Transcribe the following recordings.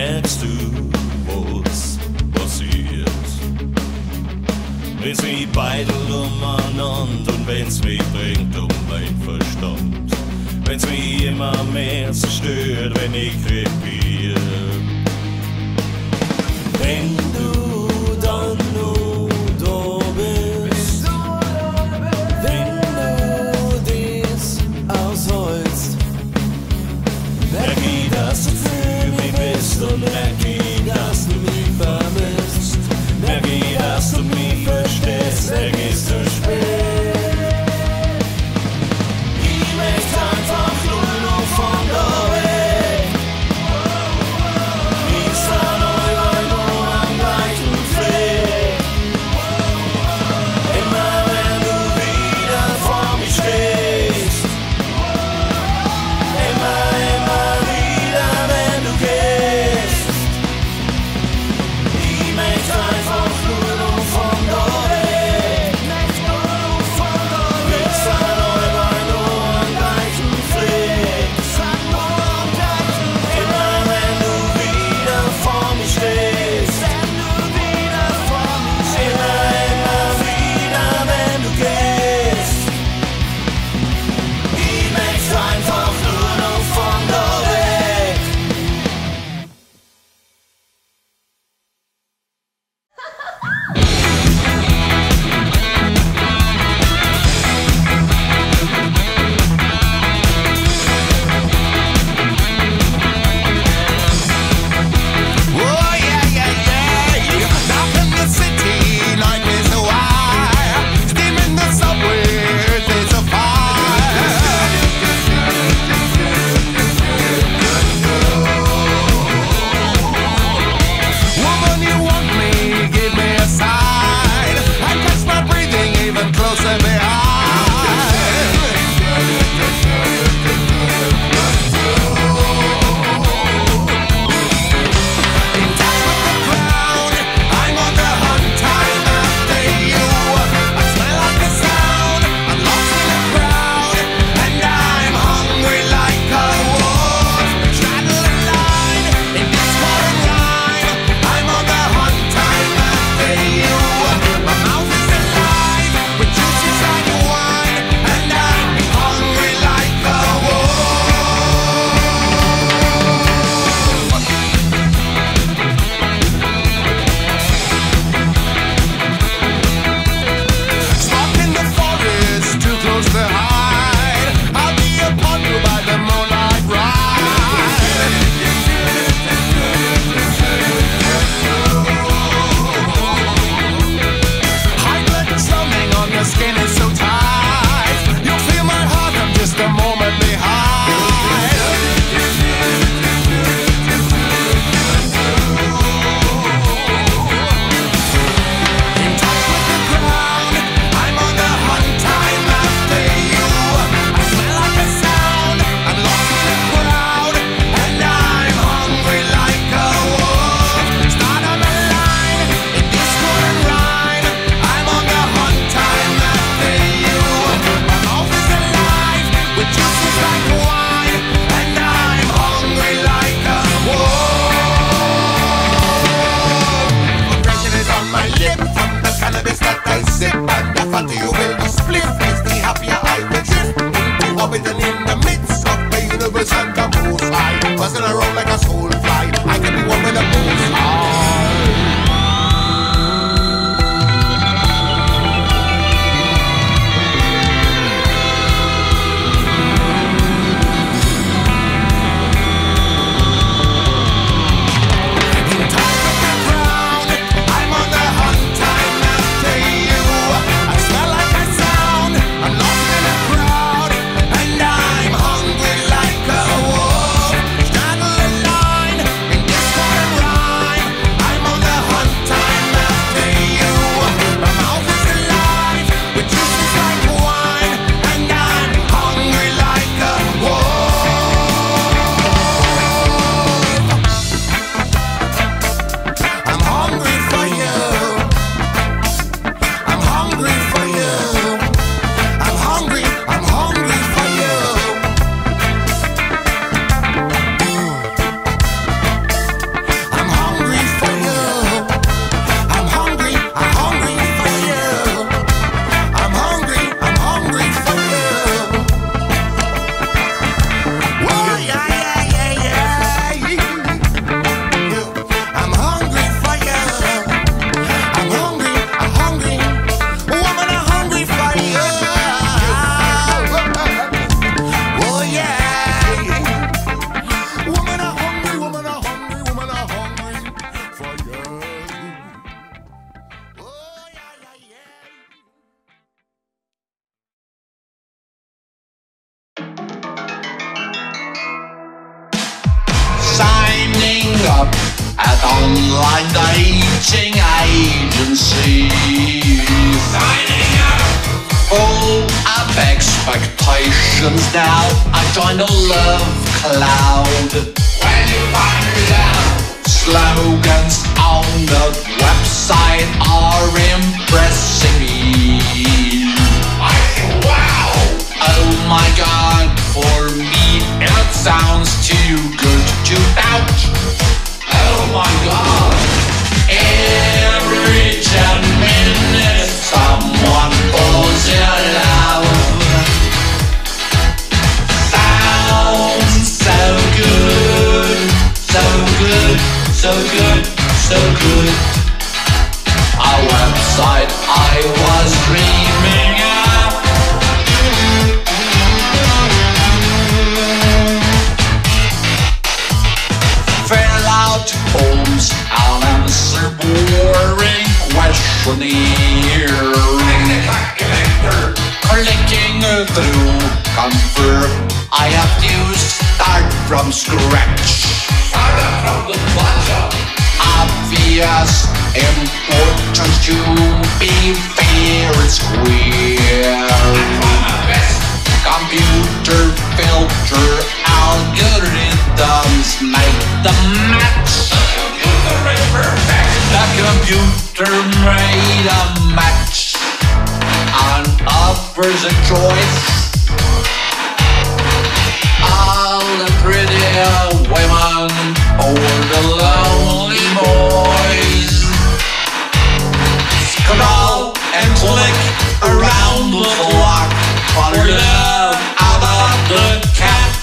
merkst du, was passiert? Wir sind beide umeinander und wenn's mich bringt um mein Verstand. Wenn's mich immer mehr zerstört, wenn ich krepiere. Mich bist und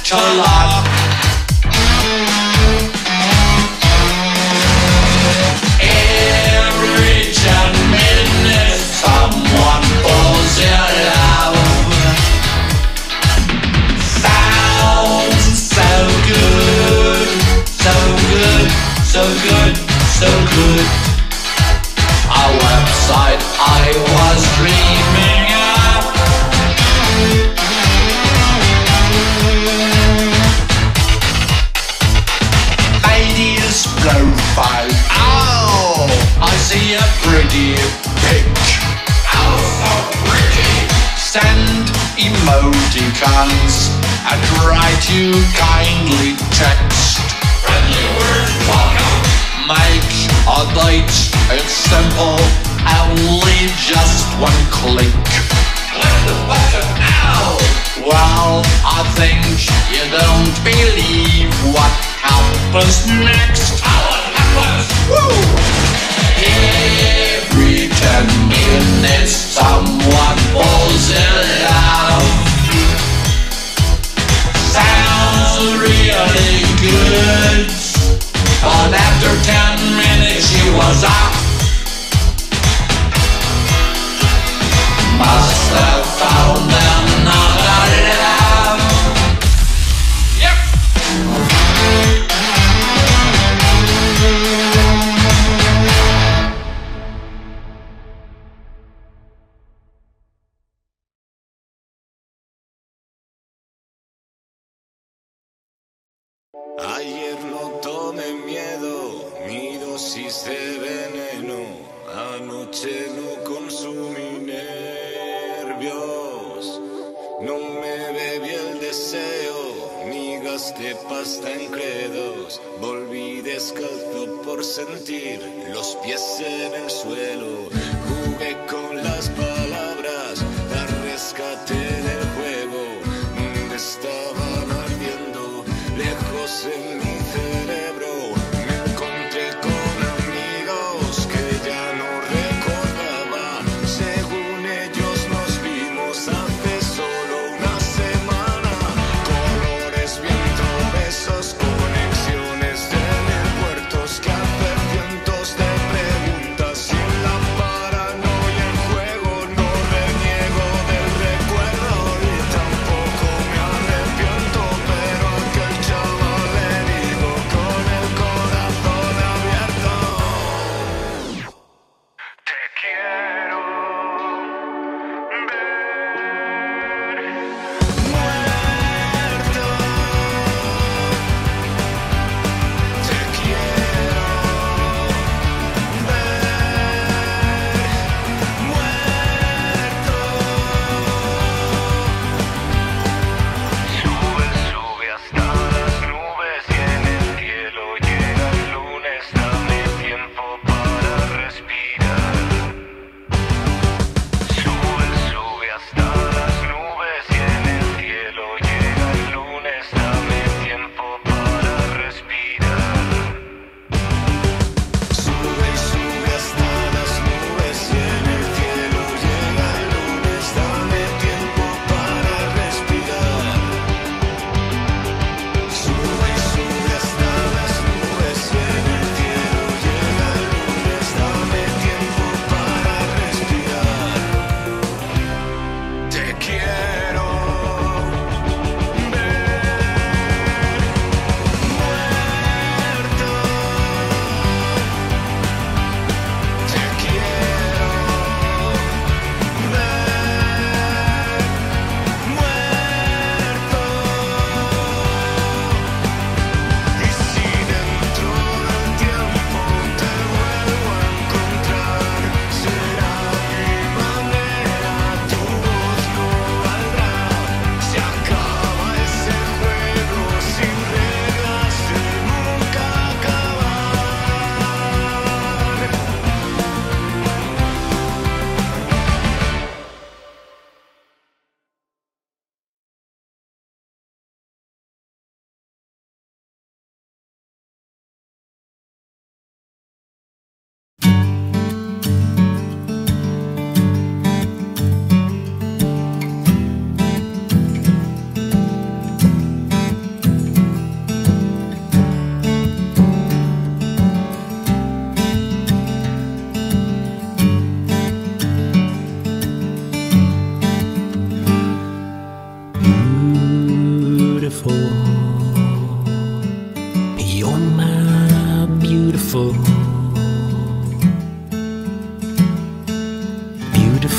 Every happens next. What happens? Woo!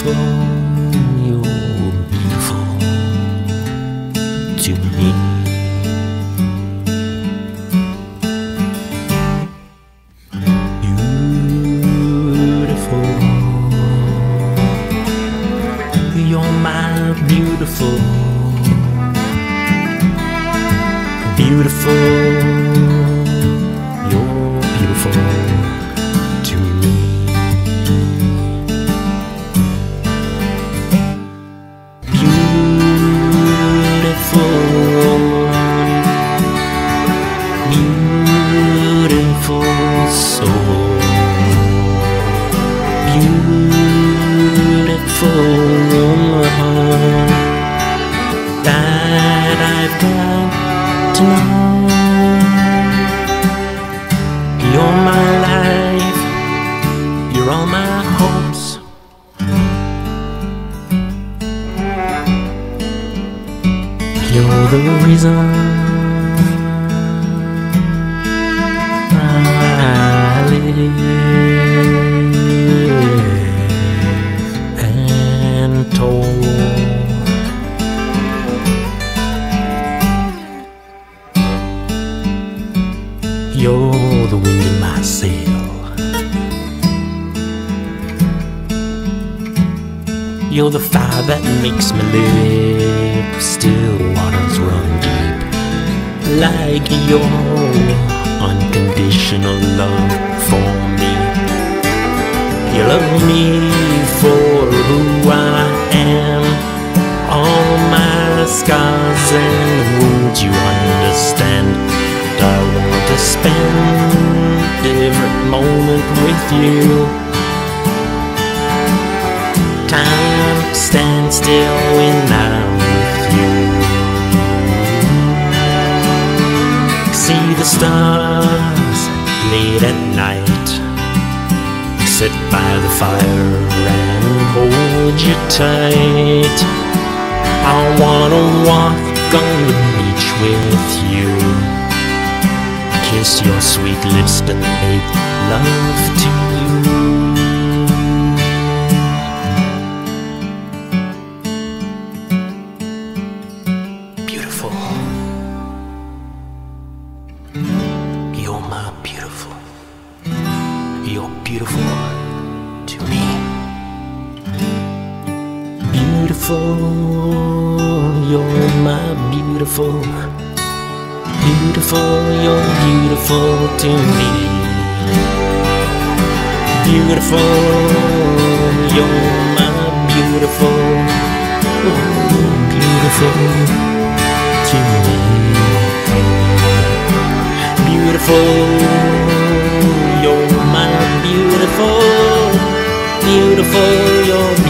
风。Live and. You're the wind in my sail. You're the fire that makes me live. Like your unconditional love for me. You love me for who I am. All my scars and wounds you understand. And I want to spend every moment with you. Time stands still when I'm See the stars late at night. Sit by the fire and hold you tight. I wanna walk on the beach with you. Kiss your sweet lips and make love to you. Beautiful. Beautiful, you're beautiful to me. Beautiful, you're my beautiful. Beautiful to me. Beautiful, you're my beautiful, beautiful, you're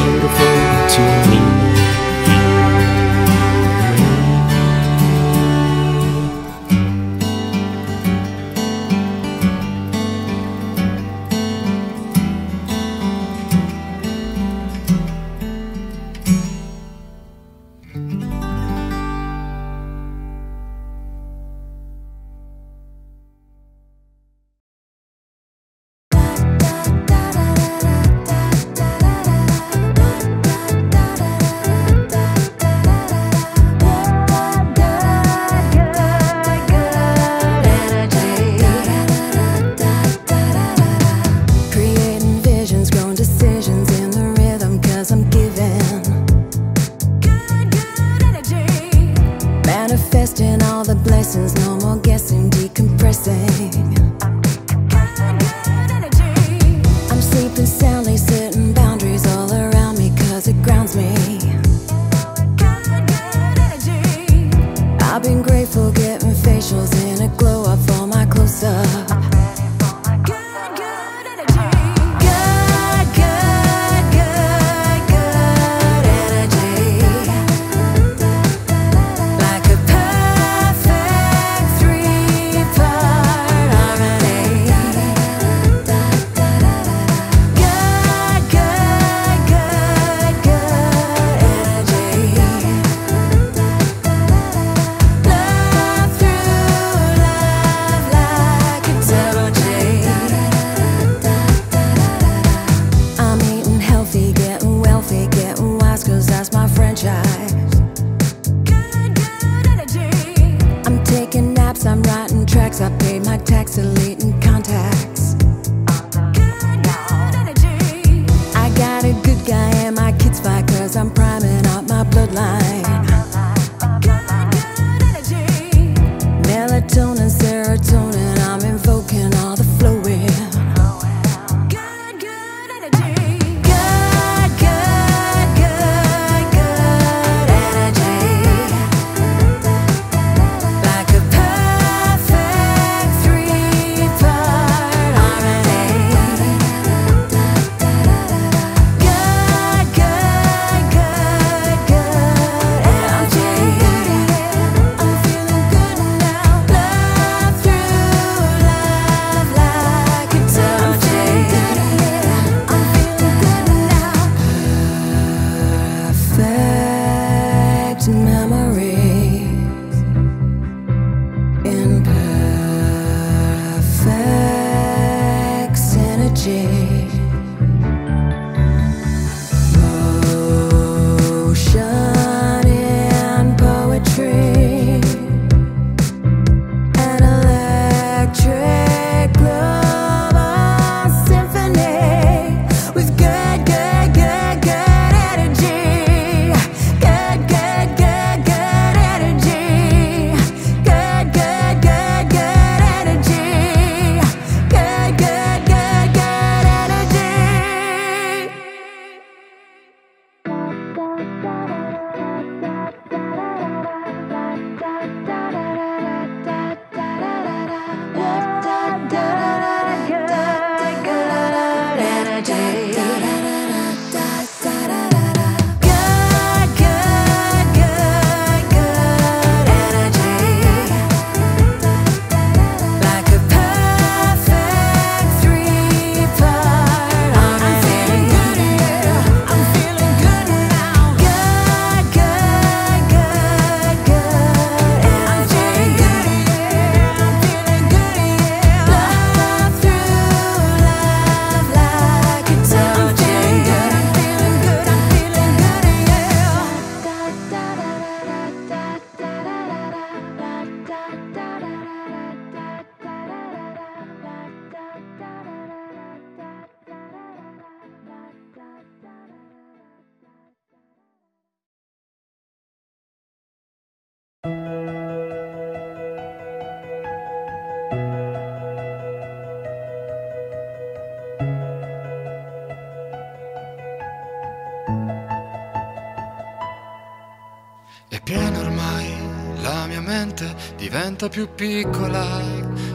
mente diventa più piccola,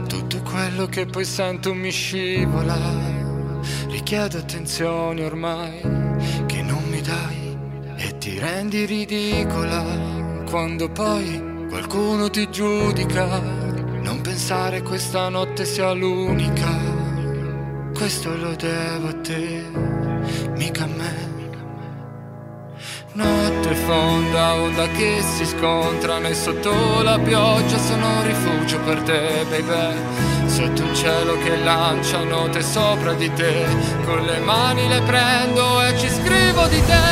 tutto quello che poi sento mi scivola, richiedo attenzioni ormai che non mi dai e ti rendi ridicola. Quando poi qualcuno ti giudica, non pensare questa notte sia l'unica, questo lo devo a te, Fonda, onda che si scontrano e sotto la pioggia sono rifugio per te, baby. Sotto un cielo che lancia note sopra di te, con le mani le prendo e ci scrivo di te,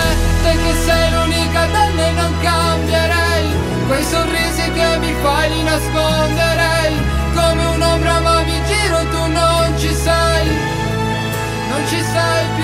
te che sei l'unica donna e non cambierei, quei sorrisi che mi fai li nasconderei, come un'ombra ma mi giro tu non ci sei, non ci sei più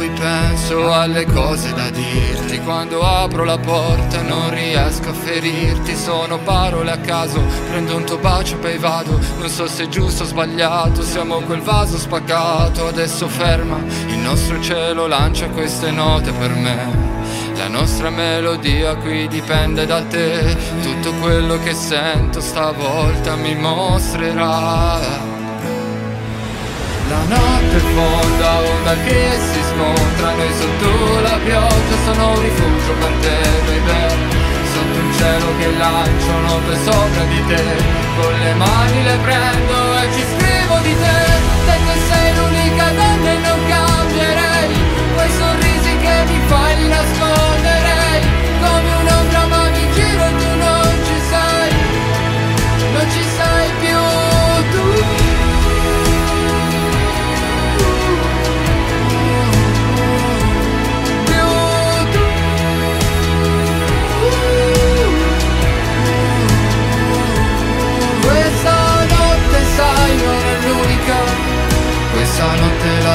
Poi penso alle cose da dirti. Quando apro la porta non riesco a ferirti. Sono parole a caso, prendo un tuo bacio poi vado. Non so se è giusto o sbagliato, siamo quel vaso spaccato. Adesso ferma, il nostro cielo lancia queste note per me. La nostra melodia qui dipende da te, tutto quello che sento stavolta mi mostrerà. La notte fonda, onda che si scontrano e sotto la pioggia sono un rifugio per te, baby. Sotto un cielo che lancia note sopra di te, con le mani le prendo e ci scrivo di te, te che sei l'unica donna e non cambierei, quei sorrisi che mi fai li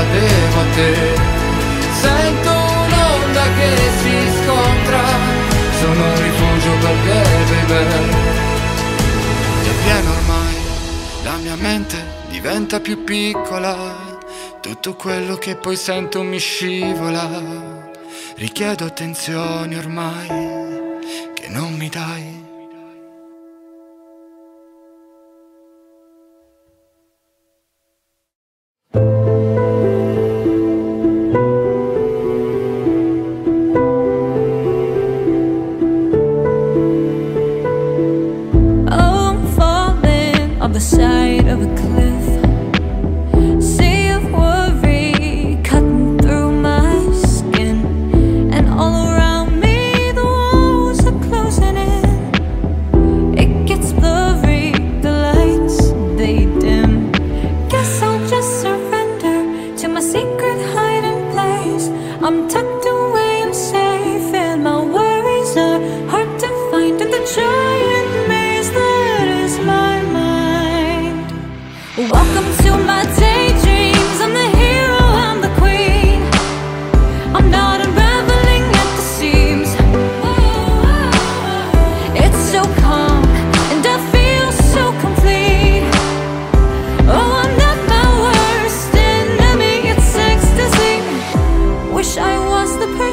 devo a te. Sento un'onda che si scontra Sono un rifugio per te, baby. E pieno ormai la mia mente diventa più piccola. Tutto quello che poi sento mi scivola. Richiedo attenzioni ormai che non mi dai was the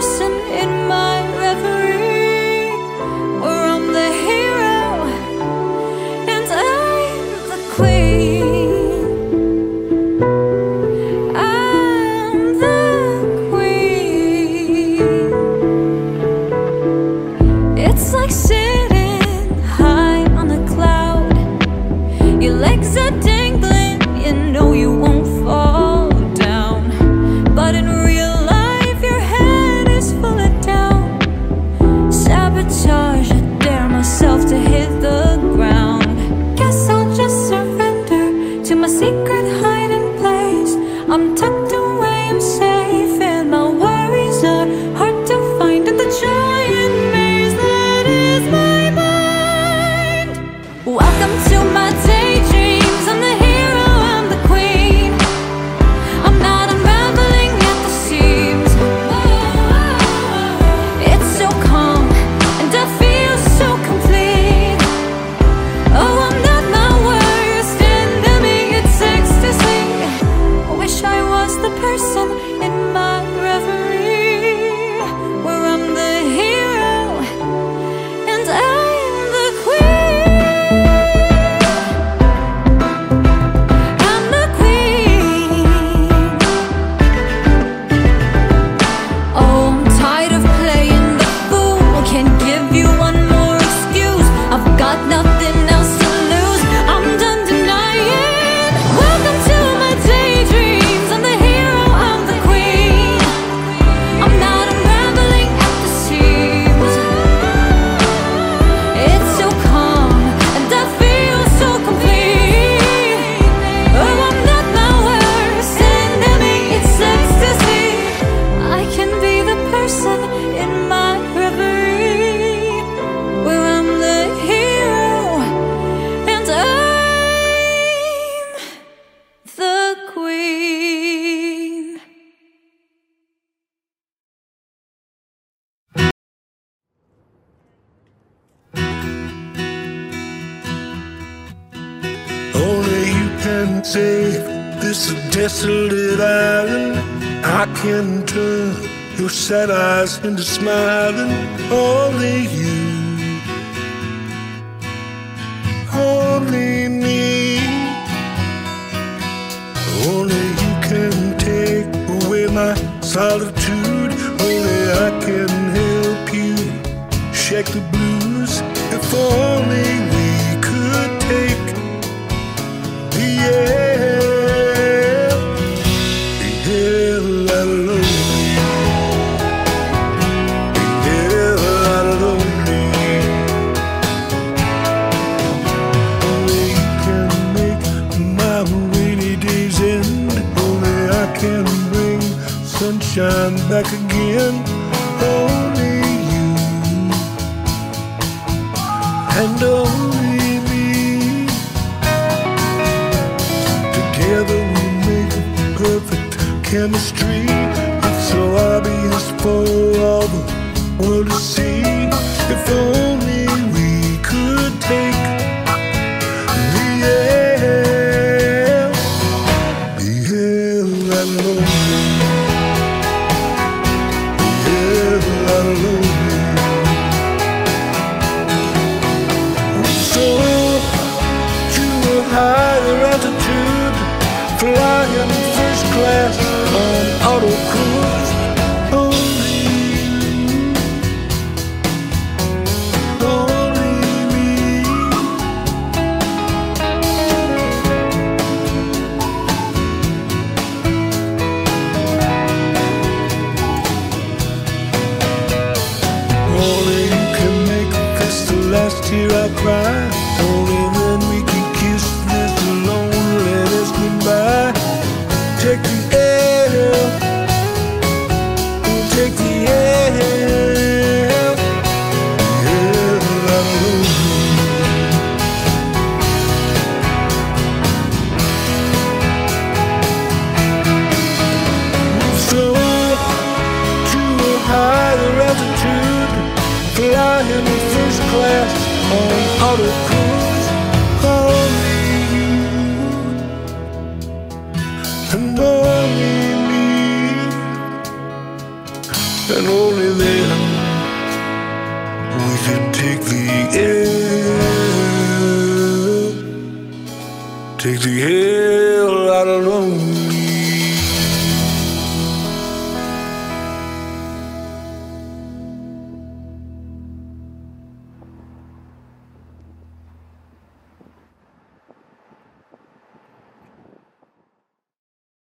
Say this is this desolate island. I can turn your sad eyes into smiling. Only you, only me, only you can take away my solitude. Only I can help you shake the blues. If only. shine back again. Only you and only me. Together we make a perfect chemistry.